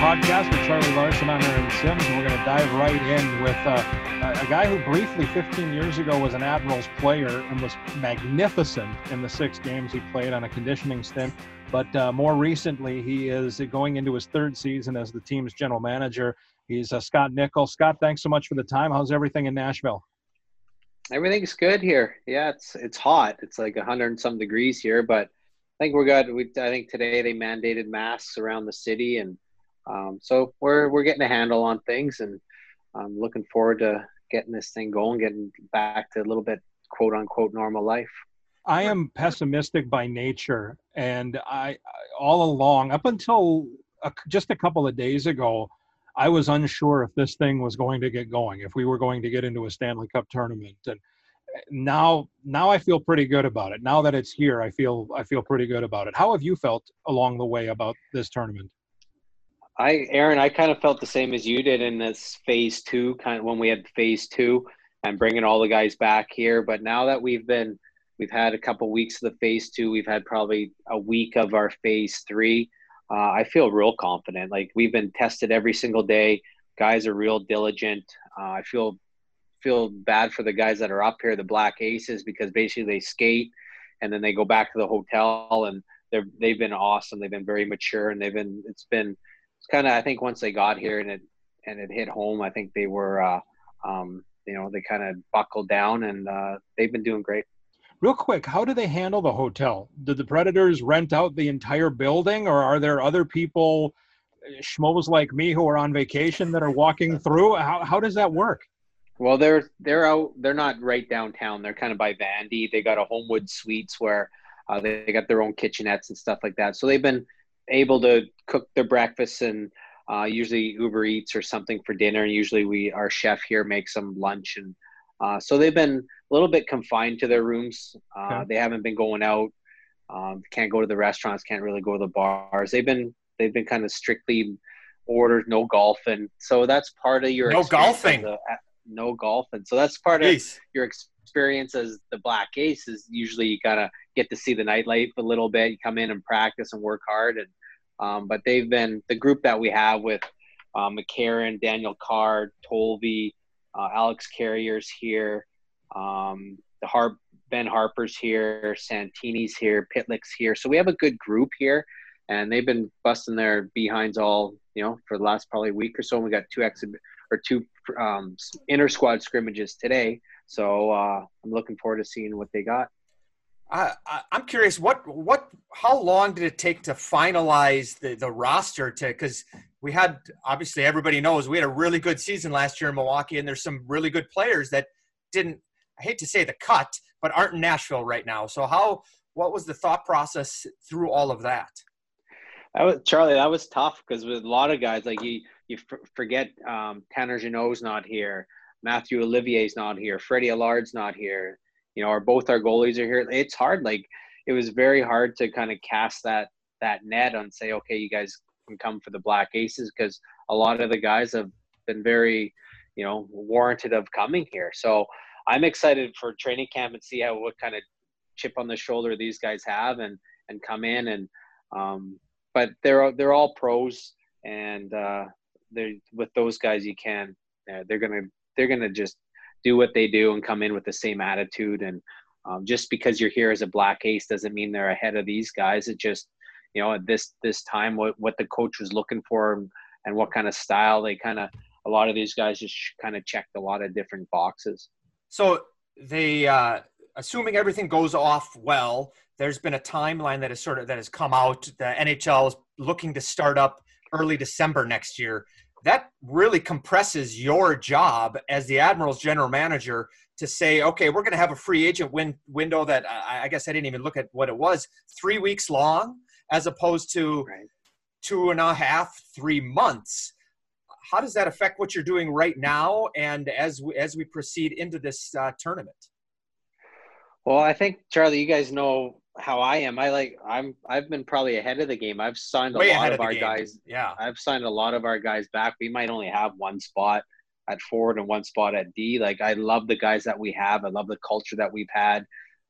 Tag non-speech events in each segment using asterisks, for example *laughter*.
podcast with Charlie Larson on Aaron Sims, and we're going to dive right in with uh, a guy who briefly 15 years ago was an Admirals player and was magnificent in the six games he played on a conditioning stint. But uh, more recently, he is going into his third season as the team's general manager. He's uh, Scott Nichol. Scott, thanks so much for the time. How's everything in Nashville? Everything's good here. Yeah, it's it's hot. It's like 100 and some degrees here, but I think we're good. We I think today they mandated masks around the city and um, so we're we're getting a handle on things, and I'm looking forward to getting this thing going, getting back to a little bit quote unquote normal life. I am pessimistic by nature, and I all along up until a, just a couple of days ago, I was unsure if this thing was going to get going, if we were going to get into a Stanley Cup tournament, and now now I feel pretty good about it. Now that it's here, I feel I feel pretty good about it. How have you felt along the way about this tournament? I, Aaron, I kind of felt the same as you did in this phase two, kind of when we had phase two and bringing all the guys back here. But now that we've been, we've had a couple weeks of the phase two, we've had probably a week of our phase three. Uh, I feel real confident. Like we've been tested every single day. Guys are real diligent. Uh, I feel feel bad for the guys that are up here, the Black Aces, because basically they skate and then they go back to the hotel and they're they've been awesome. They've been very mature and they've been it's been it's kind of I think once they got here and it and it hit home, I think they were uh, um, you know they kind of buckled down and uh, they've been doing great. Real quick, how do they handle the hotel? Did the Predators rent out the entire building, or are there other people, schmoes like me, who are on vacation that are walking through? How how does that work? Well, they're they're out. They're not right downtown. They're kind of by Vandy. They got a Homewood Suites where uh, they, they got their own kitchenettes and stuff like that. So they've been able to cook their breakfasts and uh, usually Uber Eats or something for dinner. And usually we our chef here makes them lunch, and uh, so they've been a little bit confined to their rooms. Uh, okay. They haven't been going out. Um, can't go to the restaurants. Can't really go to the bars. They've been they've been kind of strictly ordered no golfing. So that's part of your no golfing. The, no golfing. So that's part Jeez. of your experience as the Black Ace. Is usually you kind of get to see the nightlife a little bit. You come in and practice and work hard, and um, but they've been the group that we have with uh, McCarron, Daniel Carr, Tolvey, uh, Alex Carrier's here, um, the Ben Harpur's here, Santini's here, Pitlick's here. So we have a good group here, and they've been busting their behinds all you know for the last probably week or so. And we got two exhibit or two um, inter squad scrimmages today. So uh, I'm looking forward to seeing what they got. I, am curious what what how long did it take to finalize the the roster to because we had obviously everybody knows we had a really good season last year in Milwaukee and there's some really good players that didn't I hate to say the cut but aren't in Nashville right now. So how what was the thought process through all of that? That was Charlie that was tough because with a lot of guys like you you forget um, Tanner Jeannot's not here Matthew Olivier's not here Freddie Allard's not here you know, are both our goalies are here. It's hard. Like it was very hard to kind of cast that that net and say, okay, you guys can come for the Black Aces because a lot of the guys have been very, you know, warranted of coming here. So I'm excited for training camp and see how what kind of chip on the shoulder these guys have and and come in and um, but they're they're all pros and uh, they're with those guys you can uh, they're gonna they're gonna just do what they do and come in with the same attitude. And um, just because you're here as a black ace doesn't mean they're ahead of these guys. It just, you know, at this this time, what what the coach was looking for and, and what kind of style they kind of a lot of these guys just kind of checked a lot of different boxes. So they, uh, assuming everything goes off well, there's been a timeline that has sort of that has come out. The NHL is looking to start up early December next year that really compresses your job as the Admirals general manager to say, okay, we're going to have a free agent win- window that I, I, guess I didn't even look at what it was, three weeks long, as opposed to right. two and a half, three months. How does that affect what you're doing right now, and as we, as we proceed into this uh, tournament? Well, I think Charlie, you guys know how I am. I like I'm I've been probably ahead of the game. I've signed a Way lot of, of our game. guys. Yeah. I've signed a lot of our guys back. We might only have one spot at forward and one spot at D. Like I love the guys that we have. I love the culture that we've had.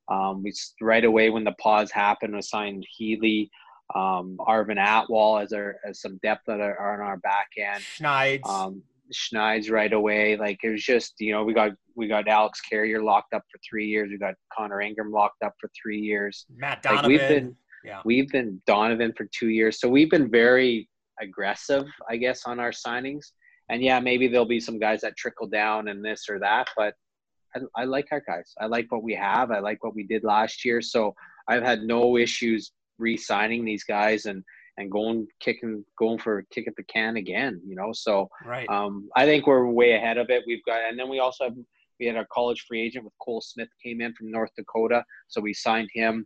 Um, we right away when the pause happened, we signed Healy. Um, Arvin Atwal as our as some depth that are, are on our back end. Schneids. Um, Schneids right away. Like it was just you know we got we got Alex Carrier locked up for three years. We got Connor Ingram locked up for three years. Matt Donovan. Like we've been yeah. we've been Donovan for two years. So we've been very aggressive, I guess, on our signings. And yeah, maybe there'll be some guys that trickle down and this or that, but I, I like our guys. I like what we have. I like what we did last year. So I've had no issues re-signing these guys and and going kicking going for kick at the can again. You know, so right. um, I think we're way ahead of it. We've got, and then we also have we had our college free agent with Cole Smith came in from North Dakota, so we signed him.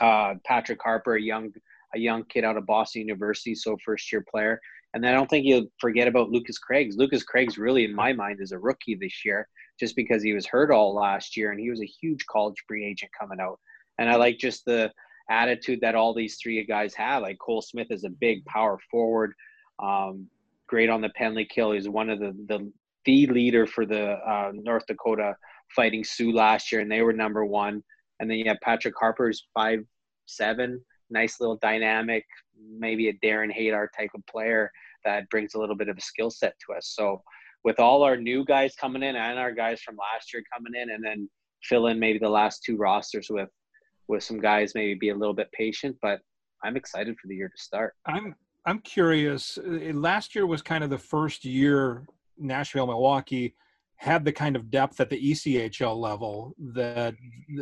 Uh, Patrick Harper, a young a young kid out of Boston University, so first year player. And then I don't think you'll forget about Lucas Craigs. Lucas Craigs really, in my mind, is a rookie this year, just because he was hurt all last year and he was a huge college free agent coming out. And I like just the attitude that all these three guys have. Like Cole Smith is a big power forward, um, great on the penalty kill. He's one of the the the leader for the uh, North Dakota Fighting Sioux last year, and they were number one. And then you have Patrick Harper's five seven, nice little dynamic, maybe a Darren Haydar type of player that brings a little bit of a skill set to us. So with all our new guys coming in and our guys from last year coming in, and then fill in maybe the last two rosters with with some guys, maybe be a little bit patient. But I'm excited for the year to start. I'm I'm curious. uh, Last year was kind of the first year Nashville Milwaukee had the kind of depth at the ECHL level that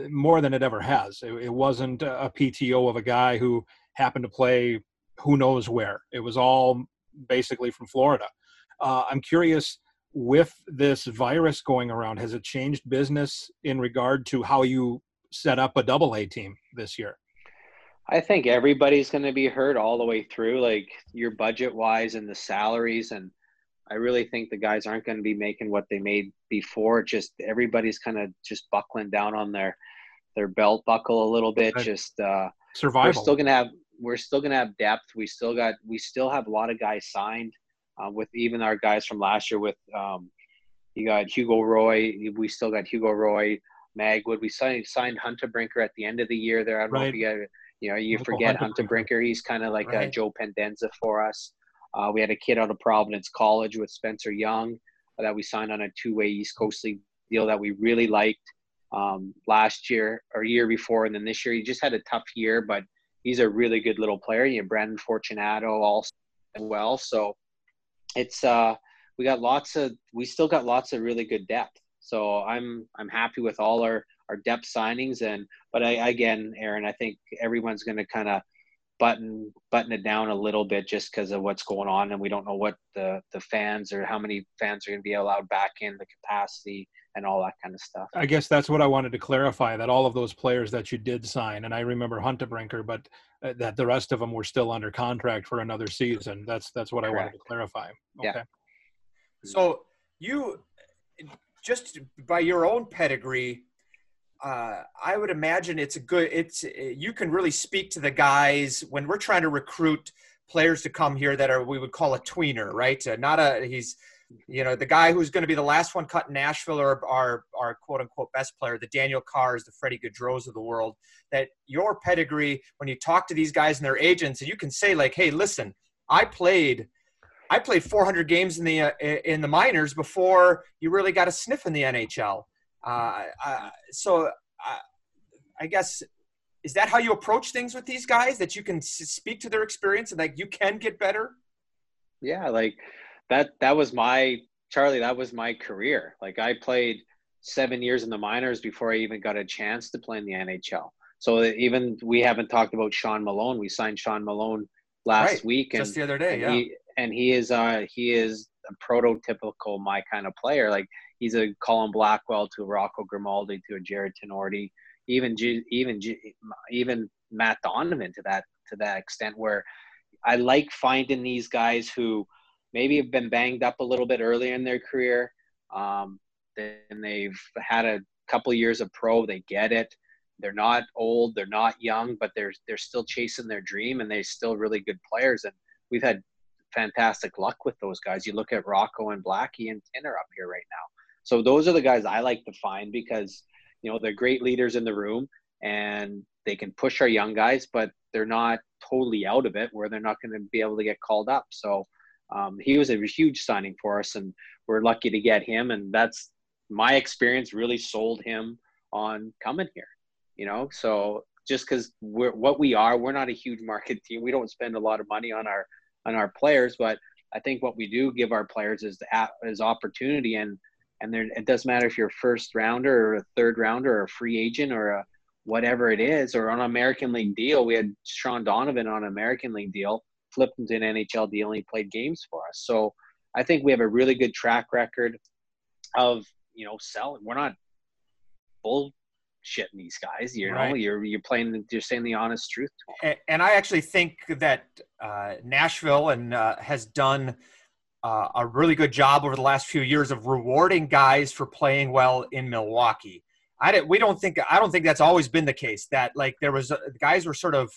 more than it ever has. It, it wasn't a PTO of a guy who happened to play who knows where. It was all basically from Florida. Uh, I'm curious with this virus going around, has it changed business in regard to how you set up a double A team this year? I think everybody's going to be hurt all the way through, like your budget wise and the salaries. And I really think the guys aren't going to be making what they made before. Just everybody's kind of just buckling down on their their belt buckle a little bit. Just uh, Survival. we're still gonna have we're still gonna have depth. We still got we still have a lot of guys signed uh, with even our guys from last year. With um, you got Hugo Roy. We still got Hugo Roy, Magwood. We signed signed Hunter Brinker at the end of the year. There, I don't know if you got you know you Michael forget Hunter Hunter Brinker. He's kind of like a Right. Joe Pendenza for us. Uh, we had a kid out of Providence College with Spencer Young that we signed on a two-way East Coast League deal that we really liked um, last year or year before, and then this year he just had a tough year, but he's a really good little player. You know, Brandon Fortunato also as well. So it's uh, we got lots of we still got lots of really good depth. So I'm I'm happy with all our our depth signings and but I again, Aaron, I think everyone's going to kind of button button it down a little bit just because of what's going on and we don't know what the the fans or how many fans are going to be allowed back in the capacity and all that kind of stuff. I guess that's what I wanted to clarify that all of those players that you did sign, and I remember Hunter Brinker, but uh, that the rest of them were still under contract for another season. That's that's what I wanted to Correct. clarify. Yeah. Okay. So you, just by your own pedigree, uh, I would imagine it's a good. It's you can really speak to the guys when we're trying to recruit players to come here that are we would call a tweener, right? Uh, not a he's, you know, the guy who's going to be the last one cut in Nashville or our our quote unquote best player, the Daniel Carrs, the Freddie Gaudreau's of the world. That your pedigree, when you talk to these guys and their agents, and you can say like, hey, listen, I played I played 400 games in the uh, in the minors before you really got a sniff in the NHL. Uh, uh, so uh, I guess is that how you approach things with these guys? That you can speak to their experience and like you can get better. Yeah, like that that was my Charlie, that was my career. Like I played 7 years in the minors before I even got a chance to play in the NHL. So even we haven't talked about Sean Malone. We signed Sean Malone last Right, week and Just the other day, yeah. he and he is uh he is a prototypical my kind of player. Like he's a Colin Blackwell to a Rocco Grimaldi to a Jarred Tinordi, even G, even G, even Matt Donovan to that to that extent. Where I like finding these guys who maybe have been banged up a little bit earlier in their career. Um, then they've had a couple years of pro. They get it. They're not old. They're not young, but they're they're still chasing their dream, and they're still really good players. And we've had fantastic luck with those guys. You look at Rocco and Blackie and Tinner up here right now. So those are the guys I like to find because you know they're great leaders in the room, and they can push our young guys, but they're not totally out of it where they're not going to be able to get called up. So um, he was a huge signing for us, and we're lucky to get him. And that's my experience really sold him on coming here. You know, so just because we're what we are, we're not a huge market team. We don't spend a lot of money on our on our players, but I think what we do give our players is is opportunity and and there, it doesn't matter if you're a first rounder or a third rounder or a free agent or a whatever it is or on an American League deal. We had Sean Donovan on an American League deal, flipped into an NHL deal, and he played games for us. So I think we have a really good track record of you know selling. We're not bullshitting these guys. You know, right. you're you're playing, you're saying the honest truth. And, and, I actually think that uh, Nashville and uh, has done uh, a really good job over the last few years of rewarding guys for playing well in Milwaukee. I didn't, we don't think I don't think that's always been the case. That like there was uh, guys were sort of,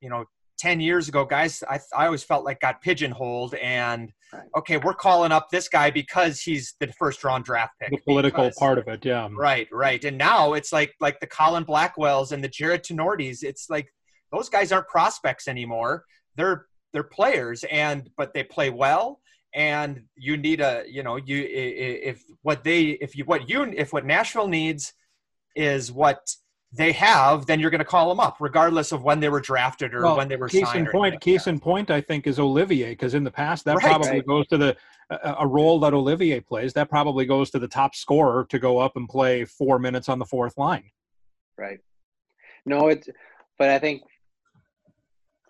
you know, ten years ago, guys I I always felt like got pigeonholed and right. okay, we're calling up this guy because he's the first round draft pick. The political because, part of it, yeah. Right, right. And now it's like like the Colin Blackwells and the Jarred Tinordis. It's like those guys aren't prospects anymore. They're they're players and but they play well and you need a you know you if what they if you what you if what Nashville needs is what they have, then you're going to call them up, regardless of when they were drafted or well, when they were case signed. In point, like case in point, I think is Olivier, because in the past that right, probably right. goes to the a role that Olivier plays. That probably goes to the top scorer to go up and play four minutes on the fourth line. Right. No, it's but I think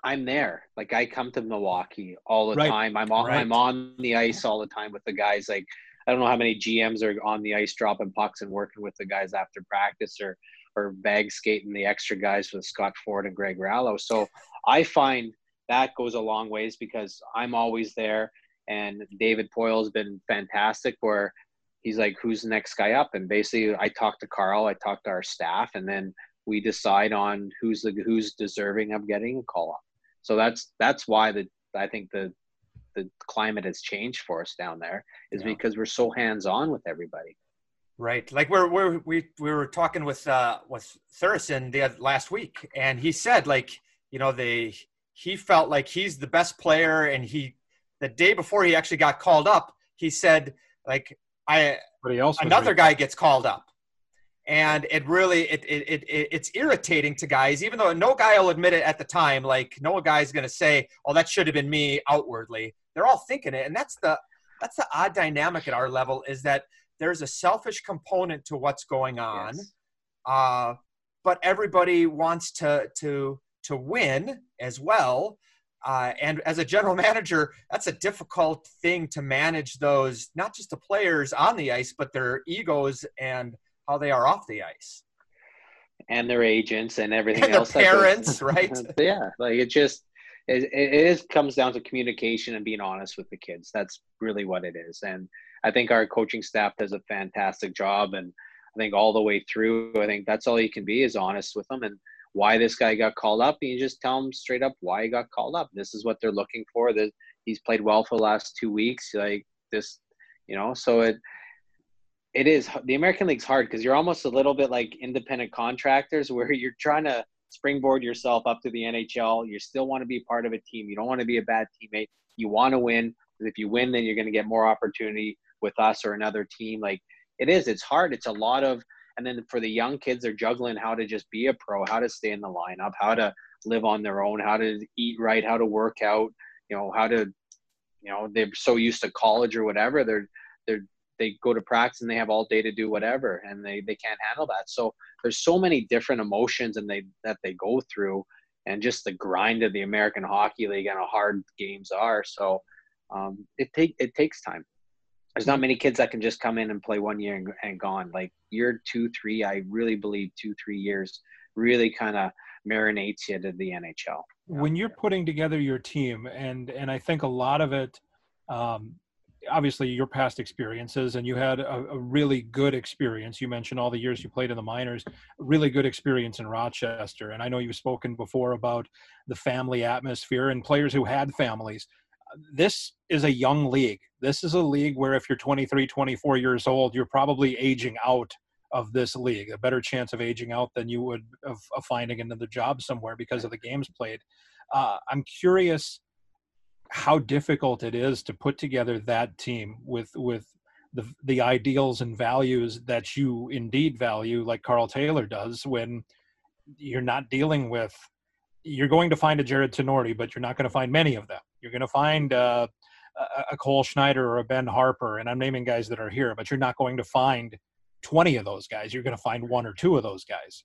I'm there. Like I come to Milwaukee all the right. time. I'm on, right. I'm on the ice all the time with the guys. Like I don't know how many GMs are on the ice dropping pucks and working with the guys after practice or or bag skating the extra guys with Scott Ford and Greg Rallo. So I find that goes a long ways because I'm always there. And David Poile has been fantastic where he's like, who's the next guy up? And basically I talk to Karl, I talk to our staff, and then we decide on who's the who's deserving of getting a call up. So that's that's why the I think the the climate has changed for us down there is yeah. because we're so hands on with everybody. Right, like we're, we're we we were talking with uh with Thurston the last week, and he said like you know they he felt like he's the best player, and he the day before he actually got called up, he said like I another guy gets called up, and it really it, it, it it's irritating to guys even though no guy will admit it at the time like no guy's going to say oh that should have been me outwardly. They're all thinking it and that's the that's the odd dynamic at our level is that there's a selfish component to what's going on yes. uh, but everybody wants to to to win as well uh, and as a general *laughs* manager that's a difficult thing to manage those not just the players on the ice but their egos and how they are off the ice and their agents and everything and else. parents, *laughs* right? yeah, like it just it, it is comes down to communication and being honest with the kids. That's really what it is. And I think our coaching staff does a fantastic job. And I think all the way through, I think that's all you can be is honest with them and why this guy got called up. And you just tell them straight up why he got called up. This is what they're looking for. That he's played well for the last two weeks. Like this, you know. So it it is the American League's hard because you're almost a little bit like independent contractors *laughs* where you're trying to springboard yourself up to the NHL. You still want to be part of a team. You don't want to be a bad teammate. You want to win. If you win, then you're going to get more opportunity with us or another team. Like it is, it's hard. It's a lot of, and then for the young kids, they're juggling how to just be a pro, how to stay in the lineup, how to live on their own, how to eat right, how to work out, you know, how to, you know, they're so used to college or whatever. They're, they're they go to practice and they have all day to do whatever and they, they can't handle that so there's so many different emotions and they that they go through and just the grind of the american hockey league and how hard games are so um, it take it takes time there's not many kids that can just come in and play one year and, and gone. Like year two three i really believe two three years really kind of marinates you to the nhl when you're putting together your team and and i think a lot of it um, obviously your past experiences and you had a, a, really good experience. You mentioned all the years you played in the minors really good experience in rochester. And i know you've spoken before about the family atmosphere and players who had families this is a young league this is a league where if you're 23 24 years old you're probably aging out of this league, a better chance of aging out than you would of, of finding another job somewhere because of the games played. Uh, I'm curious how difficult it is to put together that team with with the the ideals and values that you indeed value, like Karl Taylor does, when you're not dealing with. You're going to find a Jarred Tinordi, but you're not going to find many of them. You're going to find uh, a Cole Schneider or a Ben Harpur, and I'm naming guys that are here, but you're not going to find 20 of those guys. You're going to find one or two of those guys.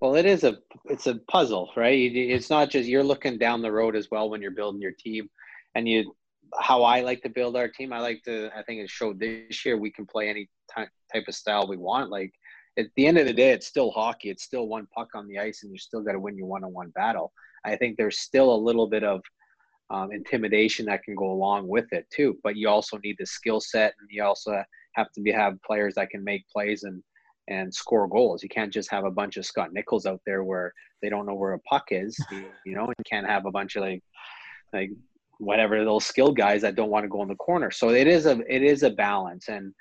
Well, it is a it's a puzzle, right? It's not just you're looking down the road as well when you're building your team, and you how I like to build our team. I like to I think it showed this year we can play any type of style we want. Like at the end of the day, it's still hockey. It's still one puck on the ice, and you still got to win your one-on-one battle. I think there's still a little bit of um, intimidation that can go along with it too. But you also need the skill set, and you also have to be have players that can make plays and and score goals. You can't just have a bunch of Scott Nichols out there where they don't know where a puck is. *laughs* You, know, and can't have a bunch of like like whatever those skilled guys that don't want to go in the corner. So it is a it is a balance, and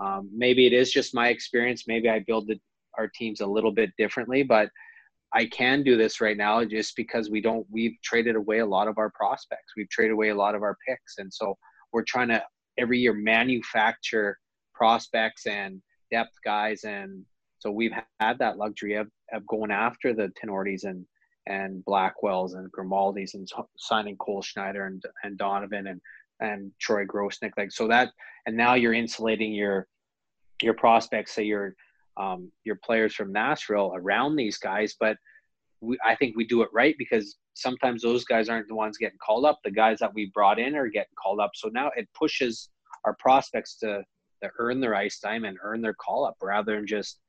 um, maybe it is just my experience. Maybe I build the, our teams a little bit differently, but I can do this right now just because we don't we've traded away a lot of our prospects. We've traded away a lot of our picks, and so we're trying to every year manufacture prospects and depth guys, and so we've had that luxury of, of going after the Tinordis and and Blackwells and Grimaldis and signing Cole Schneider and and Donovan and and Troy Grosenick like so that and now you're insulating your your prospects say your um, your players from Nashville around these guys but we, I think we do it right because sometimes those guys aren't the ones getting called up. The guys that we brought in are getting called up. So now it pushes our prospects to to earn their ice time and earn their call up rather than just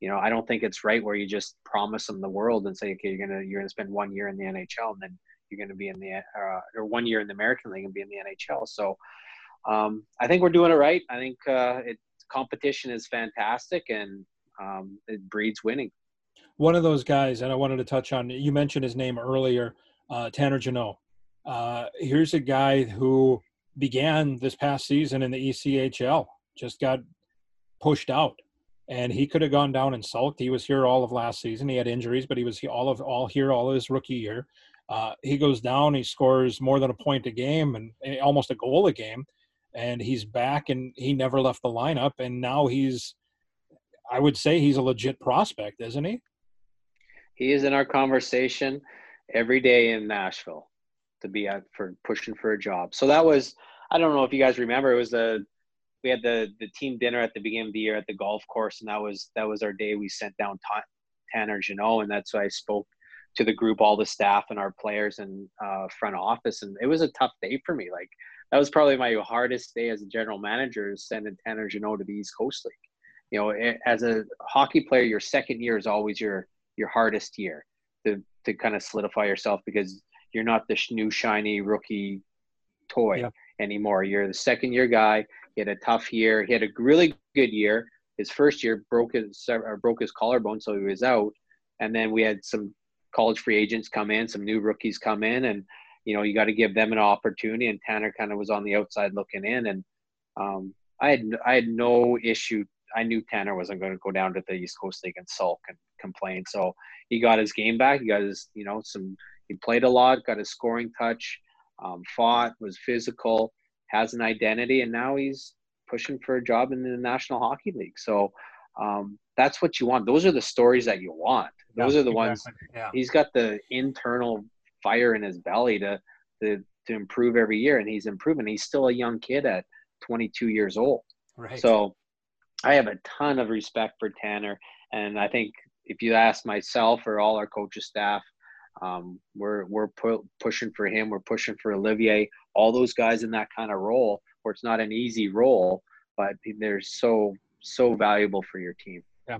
you know i don't think it's right where you just promise them the world and say okay you're gonna you're gonna spend one year in the nhl and then you're gonna be in the uh, or one year in the american league and be in the nhl so um, i think we're doing it right. I think uh, it competition is fantastic and um, it breeds winning one of those guys and i wanted to touch on you mentioned his name earlier uh, tanner jeannot uh, here's a guy who began this past season in the echl just got pushed out and he could have gone down and sulked. He was here all of last season. He had injuries, but he was all of all here all of his rookie year. Uh, he goes down, he scores more than a point a game and, and almost a goal a game, and he's back and he never left the lineup. And now he's, I would say, he's a legit prospect, isn't he? He is in our conversation every day in Nashville to be at for pushing for a job. So that was, I don't know if you guys remember, it was the we had the the team dinner at the beginning of the year at the golf course, and that was that was our day. We sent down Tanner Jeannot, and that's why I spoke to the group, all the staff and our players and uh, front office, and it was a tough day for me. Like that was probably my hardest day as a general manager, is sending Tanner Jeannot to the East Coast League. You know, as a hockey player, your second year is always your your hardest year to to kind of solidify yourself because you're not the new shiny rookie toy yeah. anymore. You're the second year guy. He had a tough year. He had a really good year. His first year broke his broke his collarbone, so he was out. And then we had some college free agents come in, some new rookies come in, and you know you got to give them an opportunity. And Tanner kind of was on the outside looking in, and um, I had I had no issue. I knew Tanner wasn't going to go down to the East Coast League and sulk and complain. So he got his game back. He got his you know some. He played a lot, got his scoring touch, um, fought, was physical has an identity, and now he's pushing for a job in the National Hockey League. So um, that's what you want. Those are the stories that you want. Those yeah, are the exactly. ones. Yeah. He's got the internal fire in his belly to, to to improve every year, and he's improving. He's still a young kid at 22 years old. Right. So I have a ton of respect for Tanner, and I think if you ask myself or all our coaches staff, um, we're we're pu- pushing for him. We're pushing for Olivier. All those guys in that kind of role, where it's not an easy role, but they're so so valuable for your team. Yeah.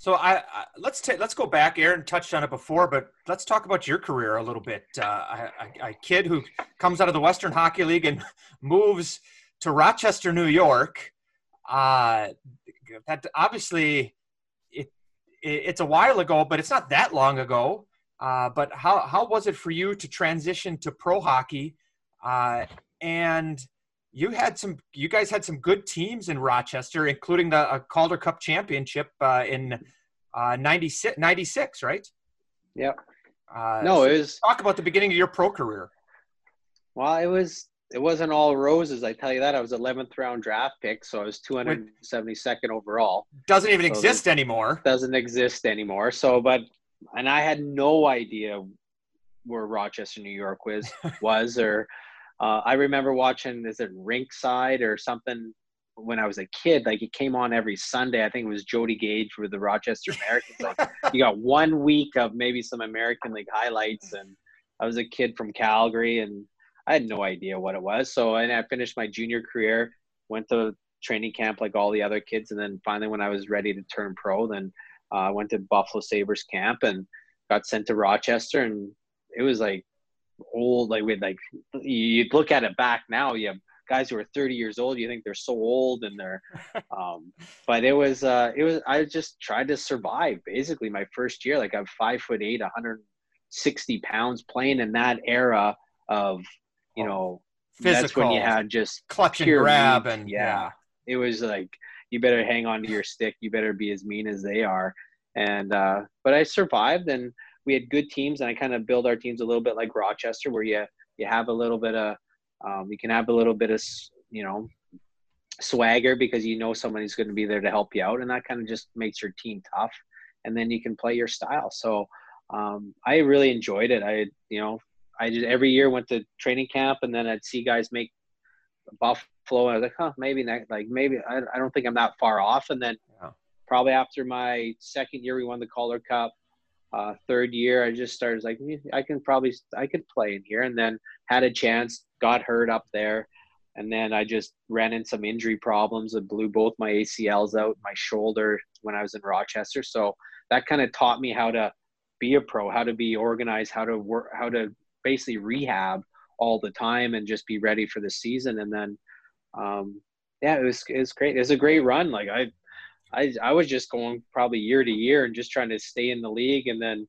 So I, I let's let's go back. Aaron touched on it before, but let's talk about your career a little bit. Uh, a, a kid who comes out of the Western Hockey League and *laughs* moves to Rochester, New York. Uh, that obviously it, it, it's a while ago, but it's not that long ago. Uh, but how, how was it for you to transition to pro hockey? Uh, and you had some you guys had some good teams in rochester including the uh, calder cup championship uh, in uh, 96, 96 right Yep. uh, No, so it was talk about the beginning of your pro career well, it was it wasn't all roses. I tell you that. I was 11th round draft pick, so I was 272nd overall. doesn't even So exist anymore Doesn't exist anymore. So, but and I had no idea where Rochester, New York was *laughs* was, or uh, I remember watching is it Rinkside or something when I was a kid. Like it came on every Sunday. I think it was Jody Gage with the Rochester Americans. Like *laughs* you got one week of maybe some American League highlights, and I was a kid from Calgary, and I had no idea what it was. So, and I finished my junior career, went to training camp like all the other kids, and then finally, when I was ready to turn pro, then uh, I went to Buffalo Sabres camp and got sent to Rochester, and it was like old, like with like you look at it back now, you have guys who are 30 years old, you think they're so old, and they're, *laughs* um, but it was, uh, it was, I just tried to survive basically my first year. Like I'm five foot eight, 160 pounds, playing in that era of, you know, physical that's when you had just clutch and grab meat. and Yeah. it was like you better hang on to your stick you better be as mean as they are and uh but i survived and we had good teams and i kind of build our teams a little bit like rochester where you you have a little bit of um, you can have a little bit of you know swagger because you know somebody's going to be there to help you out and that kind of just makes your team tough and then you can play your style so um, i really enjoyed it i you know i just every year went to training camp and then i'd see guys make buffalo and i was like huh maybe next like maybe i, I don't think i'm that far off and then Yeah. probably after my second year we won the calder cup uh, third year i just started like "Hmm, i can probably i could play in here and then had a chance got hurt up there and then i just ran in some injury problems and blew both my acls out my shoulder when i was in rochester so that kind of taught me how to be a pro how to be organized how to work how to basically rehab all the time and just be ready for the season and then um yeah it was it was great. It was a great run like i i i was just going probably year to year and just trying to stay in the league and then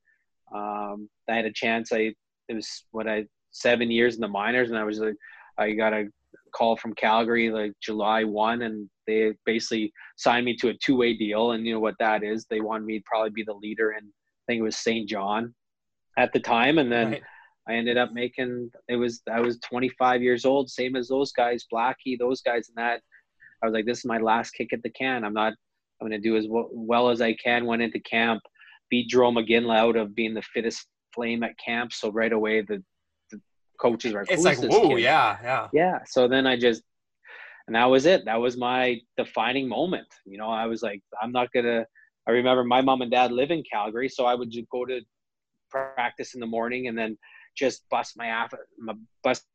um i had a chance i it was what i seven years in the minors and i was like i got a call from calgary like july 1 and they basically signed me to a two-way deal and you know what that is they wanted me to probably be the leader and i think it was st john at the time and then Right. I ended up making it was I was 25 years old, same as those guys, Blackie, those guys, and that. I was like, this is my last kick at the can. I'm not. I'm going to do as well, as I can. Went into camp, beat Jarome Iginla out of being the fittest flame at camp. So right away, the, the coaches were like, it's "Who's like whoa kid?" yeah yeah yeah so then i just and that was it that was my defining moment you know i was like i'm not gonna i remember my mom and dad live in calgary so i would just go to practice in the morning and then just bust my ass my bust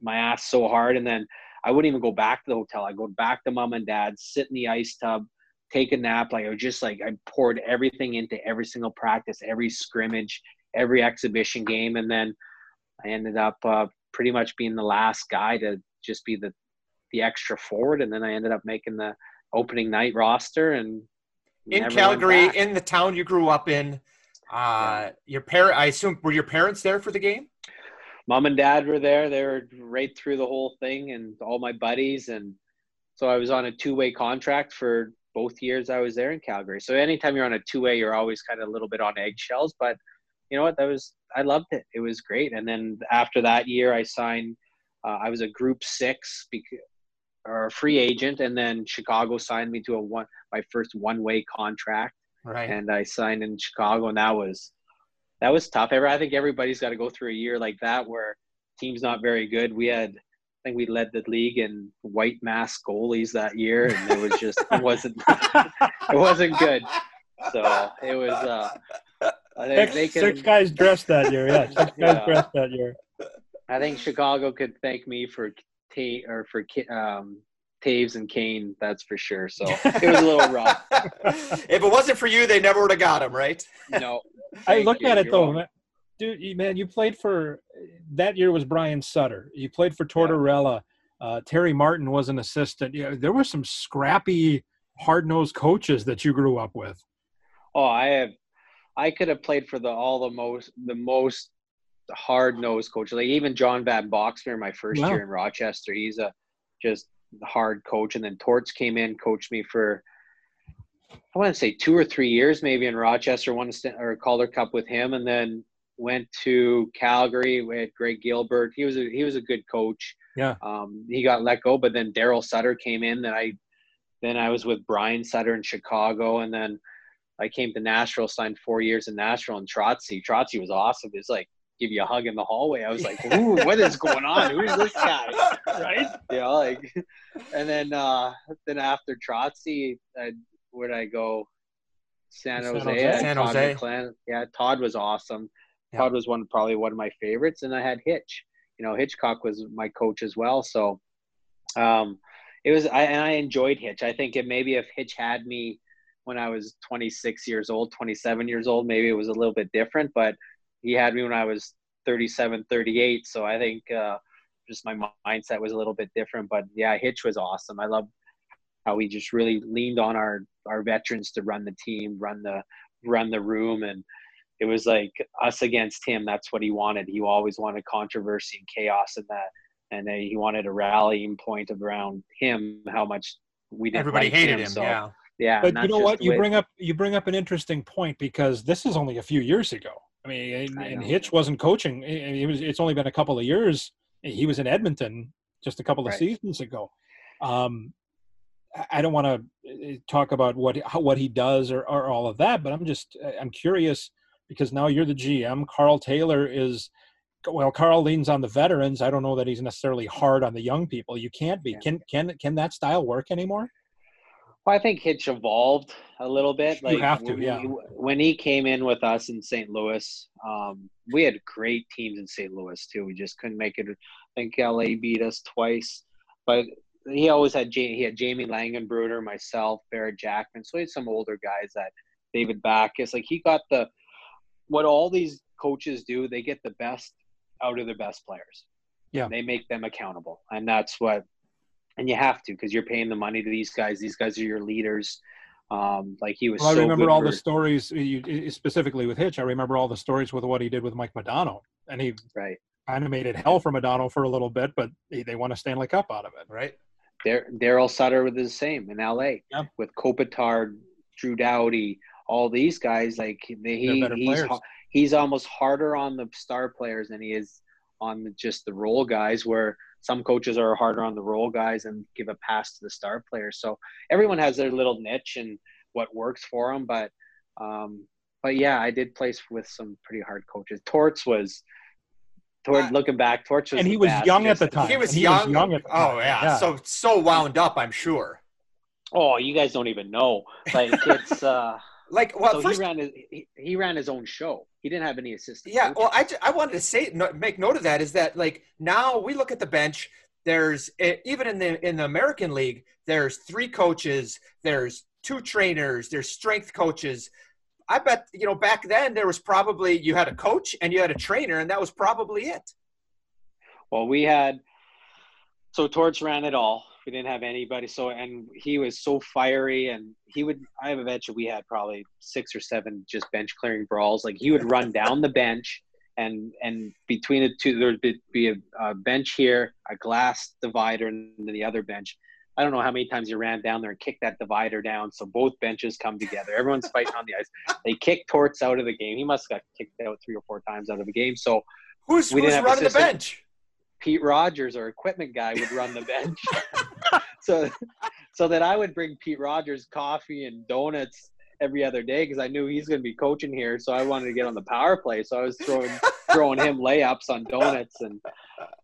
my ass so hard and then i wouldn't even go back to the hotel i go back to mom and dad sit in the ice tub take a nap like i was just like i poured everything into every single practice every scrimmage every exhibition game and then i ended up uh, pretty much being the last guy to just be the the extra forward and then i ended up making the opening night roster and in calgary in the town you grew up in uh your parent i assume were your parents there for the game? Mom and dad were there. They were right through the whole thing and all my buddies and so i was on a two-way contract for both years i was there in calgary. So anytime you're on a two-way you're always kind of a little bit on eggshells but you know what? That was i loved it. It was great. And then after that year i signed uh, i was a group six because or a free agent and then chicago signed me to a one my first one-way contract. Right. And I signed in Chicago, and that was that was tough. Ever, I think everybody's got to go through a year like that where team's not very good. We had, think we led the league in white mask goalies that year, and it was just it wasn't *laughs* it wasn't good. So it was. uh I think Six, they six guys dressed that year. Yeah, six *laughs* guys Yeah. dressed that year. I think Chicago could thank me for Ta or for um, Toews and Kane. That's for sure. So it was a little rough. *laughs* if it wasn't for you they never would have got him right No, I look you. at it You're though, welcome. Dude. Man, you played for that year was Brian Sutter. You played for Tortorella. Uh, Terry Martin was an assistant. Yeah, there were some scrappy, hard nosed coaches that you grew up with. Oh, I have. I could have played for the all the most the most hard nosed coach. Like even John Van Boxmeer, my first Wow. year in Rochester, he's a just hard coach. And then Torts came in, coached me for I want to say two or three years, maybe in Rochester, won a or a Calder Cup with him, and then went to Calgary with Greg Gilbert. He was a, he was a good coach. Yeah. Um, he got let go, but then Daryl Sutter came in. Then I then I was with Brian Sutter in Chicago, and then I came to Nashville, signed four years in Nashville, and Trotzy. Trotzy was awesome. It's like give you a hug in the hallway. I was like, *laughs* Ooh, what is going on? Who is this guy? *laughs* Right? You know, like, and then uh, then after Trotzy, I, where'd I go? San Jose. San Jose. San Jose. Yeah, Todd was awesome. Yeah. Todd was one probably one of my favorites, and I had Hitch. You know, Hitchcock was my coach as well. So, um, it was I and I enjoyed Hitch. I think it maybe if Hitch had me when I was 26 years old, 27 years old, maybe it was a little bit different. But he had me when I was 37, 38. So I think uh, just my mindset was a little bit different. But yeah, Hitch was awesome. I love how we just really leaned on our our veterans to run the team, run the run the room, and it was like us against him. That's what he wanted. He always wanted controversy and chaos and that, and he wanted a rallying point around him. How much we didn't everybody like hated him. him so, yeah, yeah. But you know what? You bring up you bring up an interesting point because this is only a few years ago. I mean, and, I and Hitch wasn't coaching. It was. It's only been a couple of years. He was in Edmonton just a couple of right. seasons ago. Um, I don't want to eh, talk about what what he does or, or all of that, but I'm just eh, I'm curious because now you're the GM. Karl Taylor is well. Karl leans on the veterans. I don't know that he's necessarily hard on the young people. You can't be. Can can can that style work anymore? Well, I think Hitch evolved a little bit. Like you have to, when yeah. He, when he came in with us in St. Louis, um, we had great teams in St. Louis too. We just couldn't make it. I think LA beat us twice, but he always had he had Jamie Langenbrunner, myself, Barrett Jackman. So he had some older guys that David Backes. Like he got the what all these coaches do. They get the best out of their best players. Yeah, they make them accountable, and that's what. And you have to because you're paying the money to these guys. These guys are your leaders. Um, like he was. Well, so I remember all for, the stories, you, specifically with Hitch. I remember all the stories with what he did with Mike Modano, and he right animated hell for Modano for a little bit, but they, they won a Stanley Cup out of it. Right. Daryl Sutter was the same in LA yeah. with Kopitar, Drew Doughty, all these guys. Like he, he's he's almost harder on the star players than he is on the, just the role guys. Where some coaches are harder on the role guys and give a pass to the star players. So everyone has their little niche and what works for them. But um, but yeah, I did place with some pretty hard coaches. Torts was Toward looking back, Torts was and he was best. young at the time. He was he young. Was young at the oh time. yeah. yeah. so so wound up. I'm sure. Oh, you guys don't even know. Like it's *laughs* uh like well, so first, he ran his he, he, ran his own show. He didn't have any assistants. Yeah, well, I, I wanted to say make note of that is that like now we look at the bench. There's eh, even in the in the American League, there's three coaches, there's two trainers, there's strength coaches, I bet you know back then there was probably you had a coach and you had a trainer and that was probably it. Well, we had so Torts ran it all. We didn't have anybody. So and he was so fiery and he would. I have a bet we had probably six or seven just bench clearing brawls. Like he would run down the bench and and between the two there'd be a, a bench here, a glass divider, and the other bench I don't know how many times you ran down there and kicked that divider down so both benches come together. Everyone's fighting on the ice. They kicked Torts out of the game. He must have got kicked out three or four times out of the game. So who's, who's running the bench? Pete Rogers, our equipment guy, would run the bench. *laughs* *laughs* so so that I would bring Pete Rogers coffee and donuts every other day because I knew he's going to be coaching here. So I wanted to get on the power play. So I was throwing throwing him layups on donuts and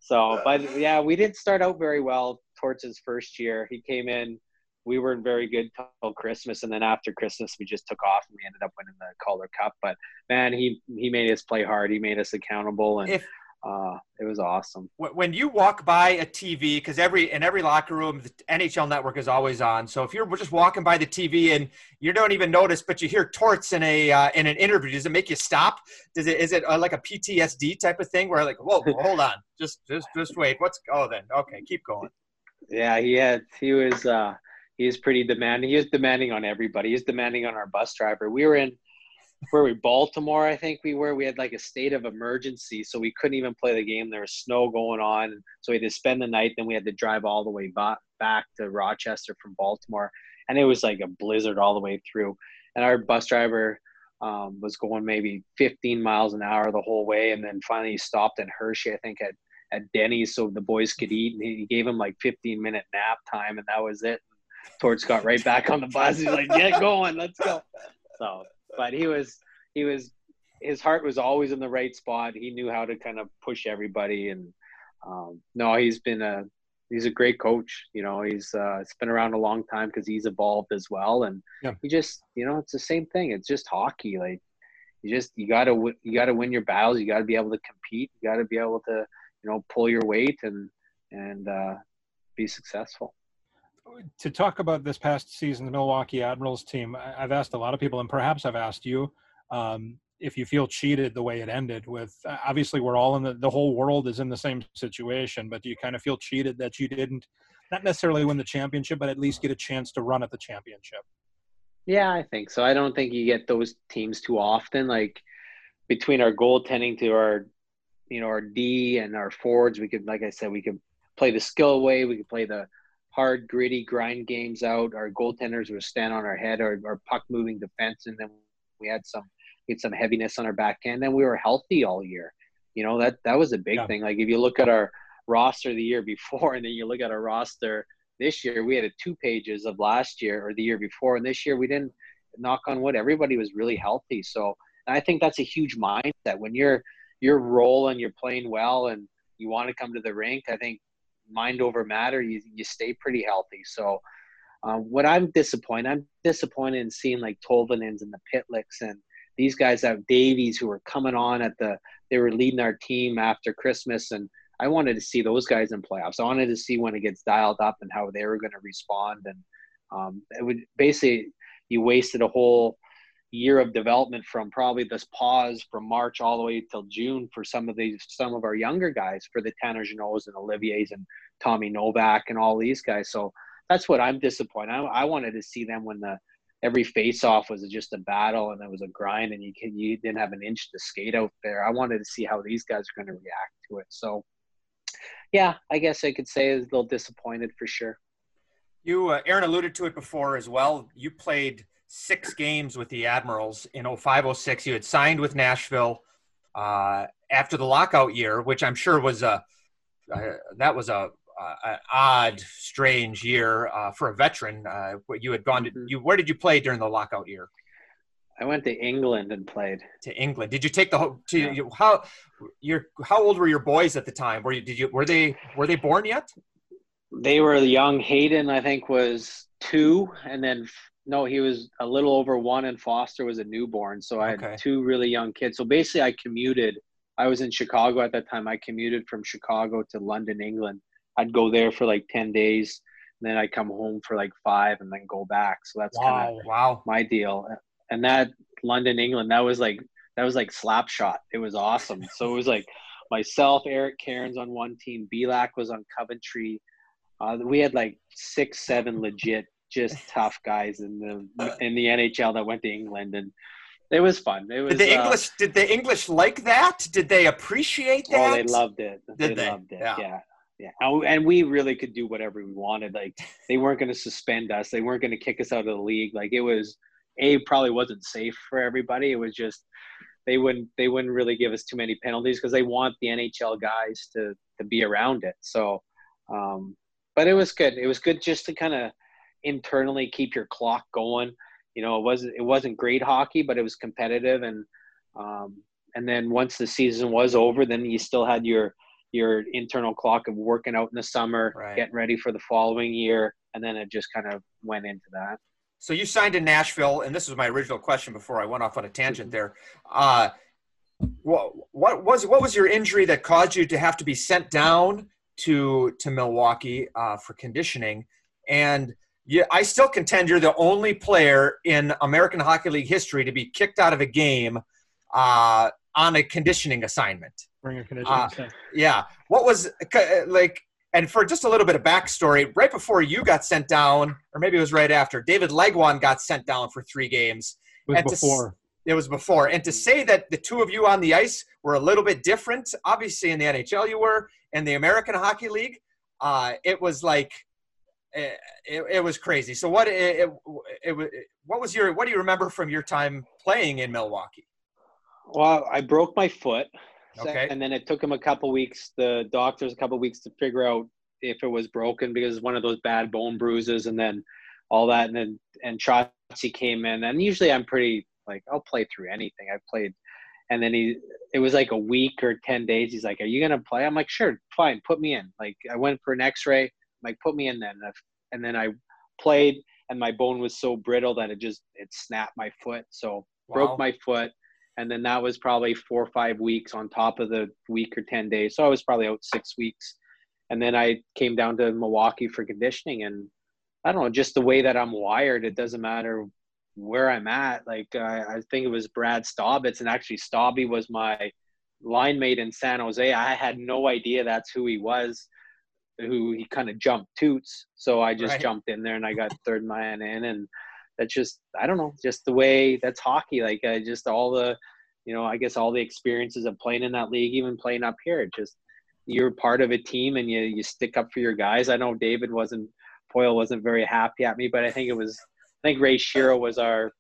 so. But yeah, we didn't start out very well towards his first year. He came in. We weren't very good till Christmas, and then after Christmas, we just took off and we ended up winning the Calder Cup. But man, he he made us play hard. He made us accountable, and if, uh, it was awesome. When you walk by a TV, because every in every locker room, the NHL Network is always on. So if you're just walking by the TV and you don't even notice, but you hear torts in a uh, in an interview, does it make you stop? Does it is it uh, like a PTSD type of thing where like, whoa, *laughs* hold on, just just just wait. What's oh then okay, keep going. Yeah, he had he was uh he was pretty demanding. He was demanding on everybody. He was demanding on our bus driver. We were in where we Baltimore, I think we were. We had like a state of emergency, so we couldn't even play the game. There was snow going on, so we had to spend the night. Then we had to drive all the way back to Rochester from Baltimore, and it was like a blizzard all the way through. And our bus driver um, was going maybe 15 miles an hour the whole way, and then finally he stopped in Hershey, I think at at Denny's, so the boys could eat. And he gave them like 15 minute nap time, and that was it. Torts got right back on the bus. He's like, "Get going, let's go." So, but he was he was his heart was always in the right spot. He knew how to kind of push everybody, and um, no, he's been a he's a great coach. You know, he's uh, it's been around a long time because he's evolved as well, and Yeah. he just you know it's the same thing. It's just hockey. Like you just you gotta you gotta win your battles. You gotta be able to compete. You gotta be able to you know pull your weight and and uh, be successful. To talk about this past season, the Milwaukee Admirals team, I- I've asked a lot of people, and perhaps I've asked you um, if you feel cheated the way it ended. With uh, obviously, we're all in the the whole world is in the same situation, but do you kind of feel cheated that you didn't, not necessarily win the championship, but at least get a chance to run at the championship? Yeah, I think so. I don't think you get those teams too often. Like between our goaltending to our, you know, our D and our forwards, we could, like I said, we could play the skill way. We could play the hard, gritty, grind games out. Our goaltenders would stand on our head, our, our puck moving defense, and then we had some we had some heaviness on our backhand. Then we were healthy all year. You know that that was a big Yeah. thing. Like if you look at our roster the year *laughs* before, and then you look at our roster this year, we had a two pages of last year or the year before, and this year we didn't. Knock on wood, everybody was really healthy. So I think that's a huge mindset when you're you're rolling, you're playing well, and you want to come to the rink. I think mind over matter, you you stay pretty healthy. So. Uh, what I'm disappointed, I'm disappointed in seeing like Tolvanens and the Pitlicks and these guys out Davies who were coming on at the they were leading our team after Christmas and I wanted to see those guys in playoffs. I wanted to see when it gets dialed up and how they were going to respond and um, it would basically you wasted a whole year of development from probably this pause from March all the way till June for some of these some of our younger guys for the Tanner Jeannots and Olivier's and Tommy Novak and all these guys. So that's what I'm disappointed. I, I wanted to see them when the every face off was just a battle and it was a grind and you can, you didn't have an inch to skate out there. I wanted to see how these guys are going to react to it. So yeah, I guess I could say a little disappointed for sure. You, uh, Aaron alluded to it before as well. You played six games with the Admirals in 05 06. You had signed with Nashville uh, after the lockout year, which I'm sure was a uh, that was a, an odd, strange year uh, for a veteran. Uh, you had gone to Mhm. you. Where did you play during the lockout year? I went to England and played. To England. Did you take the whole? To, Yeah. you, how your how old were your boys at the time? Were you did you were they were they born yet? They were young. Hayden, I think, was two, and then no, he was a little over one, and Foster was a newborn. So I Okay. had two really young kids. So basically, I commuted. I was in Chicago at that time. I commuted from Chicago to London, England. I'd go there for like ten days, and then I'd come home for like five, and then go back. So that's kind of Wow. my deal. And that London, England, that was like that was like slap shot. It was awesome. So it was like myself, Eric Cairns on one team, Belak was on Coventry. Uh, we had like six, seven legit, just *laughs* tough guys in the in the NHL that went to England, and it was fun. It was Did the uh, English did the English like that? Did they appreciate that? Oh, they loved it. Did they, they? loved it. Yeah. Yeah. Yeah. And, and we really could do whatever we wanted. Like they weren't going to suspend us. They weren't going to kick us out of the league. Like it was, a probably wasn't safe for everybody. It was just they wouldn't they wouldn't really give us too many penalties because they want the NHL guys to to be around it. So, um, but it was good. It was good just to kind of internally keep your clock going. You know, it wasn't it wasn't great hockey, but it was competitive and um, and then once the season was over, then you still had your your internal clock of working out in the summer, Right. getting ready for the following year, and then it just kind of went into that. So you signed in Nashville, and this was my original question before I went off on a tangent Mm-hmm. there. Uh, what, what was what was your injury that caused you to have to be sent down to to Milwaukee uh, for conditioning? And yeah, I still contend you're the only player in American Hockey League history to be kicked out of a game uh, on a conditioning assignment. Bring a conditioning Uh. Yeah. What was uh, like, and for just a little bit of backstory, right before you got sent down, or maybe it was right after, David Legwand got sent down for three games. It was and to before. it was before. And to say that the two of you on the ice were a little bit different, obviously in the NHL you were, in the American Hockey League, uh, it was like it, it, it, was crazy. So what it, it, what was your what do you remember from your time playing in Milwaukee? Well, I broke my foot. Okay. And then it took him a couple weeks, the doctors a couple weeks to figure out if it was broken because one of those bad bone bruises and then all that and then and Trotzy came in and usually I'm pretty like I'll play through anything. I've played and then he it was like a week or 10 days he's like are you gonna play i'm like sure fine put me in like i went for an x-ray like put me in then and then i played and my bone was so brittle that it just it snapped my foot. So wow. broke my foot. And then that was probably four or five weeks on top of the week or 10 days. So i was probably out six weeks. And then i came down to milwaukee for conditioning. And i don't know just the way that i'm wired it doesn't matter where I'm at. Like uh, I think it was Brad Staubitz, and actually Stabby was my line mate in San Jose. I had no idea that's who he was, who he kind of jumped toots. So I just right. jumped in there and I got third man in, and that's just I don't know, just the way that's hockey. Like uh, just all the, you know, I guess all the experiences of playing in that league, even playing up here, just you're part of a team and you you stick up for your guys. I know David wasn't. Poile wasn't very happy at me, but I think it was I think Ray Shero was our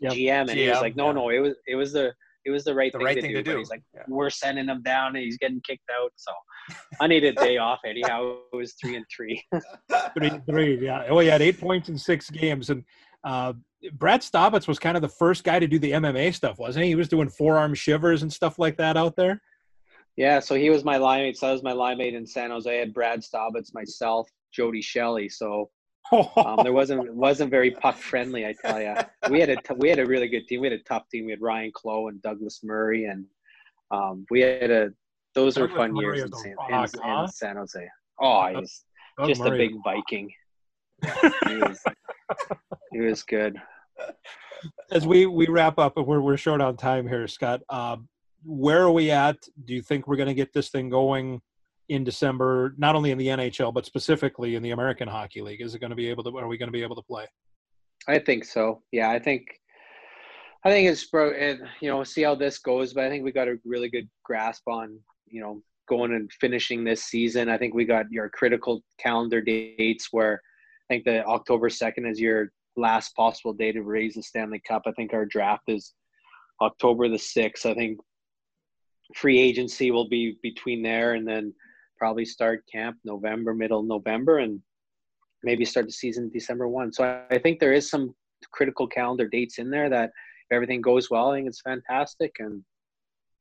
yep. GM, and GM, he was like, "No, yeah. no, it was it was the it was the right the thing, right to, thing do. to do." he's like, yeah. "We're sending him down, and he's getting kicked out." So *laughs* I needed a day off. Anyhow, it was three and three. *laughs* three and three, yeah. Oh, he had eight points in six games, and uh, Brad Staubitz was kind of the first guy to do the MMA stuff, wasn't he? He was doing forearm shivers and stuff like that out there. Yeah, so he was my linemate. So I was my line mate in San Jose. I had Brad Staubitz, myself, Jody Shelley. So um, there wasn't *laughs* wasn't very puck friendly. I tell you, we had a t- we had a really good team. We had a tough team. We had Ryan Clowe and Douglas Murray, and um, we had a those Douglas were fun Murray years in San, in, huh? in San, Jose. Oh, he was Doug just Murray. a big Viking. *laughs* he, was, he was good. As we we wrap up, and we're we're short on time here, Scott. Uh, where are we at? Do you think we're going to get this thing going? In December, not only in the NHL but specifically in the American Hockey League? Is it going to be able to? Are we going to be able to play? I think so. Yeah, I think. I think it's and you know see how this goes, but I think we got a really good grasp on you know going and finishing this season. I think we got your critical calendar dates where I think the October second is your last possible day to raise the Stanley Cup. I think our draft is October the sixth. I think free agency will be between there and then probably start camp November, middle November, and maybe start the season December 1. So I think there is some critical calendar dates in there that if everything goes well, I think it's fantastic. And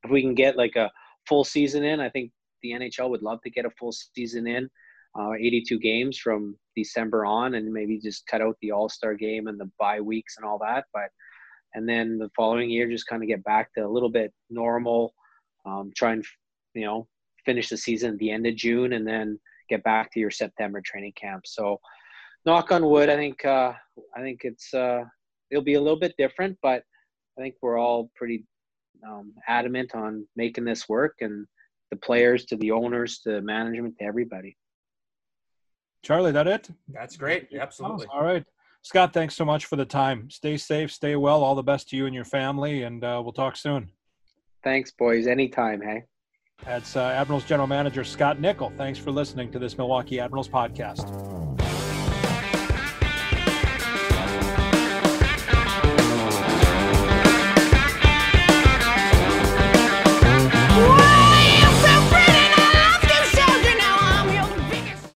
if we can get like a full season in, I think the NHL would love to get a full season in, uh, 82 games from December on, and maybe just cut out the All Star game and the bye weeks and all that. But and then the following year, just kind of get back to a little bit normal. Um, try and you know finish the season at the end of June and then get back to your September training camp. So, knock on wood, I think uh, I think it's uh, it'll be a little bit different, but I think we're all pretty um, adamant on making this work, and the players to the owners to management to everybody. Charlie, that it? That's great. Absolutely. All right. Scott, thanks so much for the time. Stay safe, stay well. All the best to you and your family, and uh, we'll talk soon. Thanks, boys. Anytime, hey. That's uh, Admirals General Manager Scott Nichol. Thanks for listening to this Milwaukee Admirals podcast.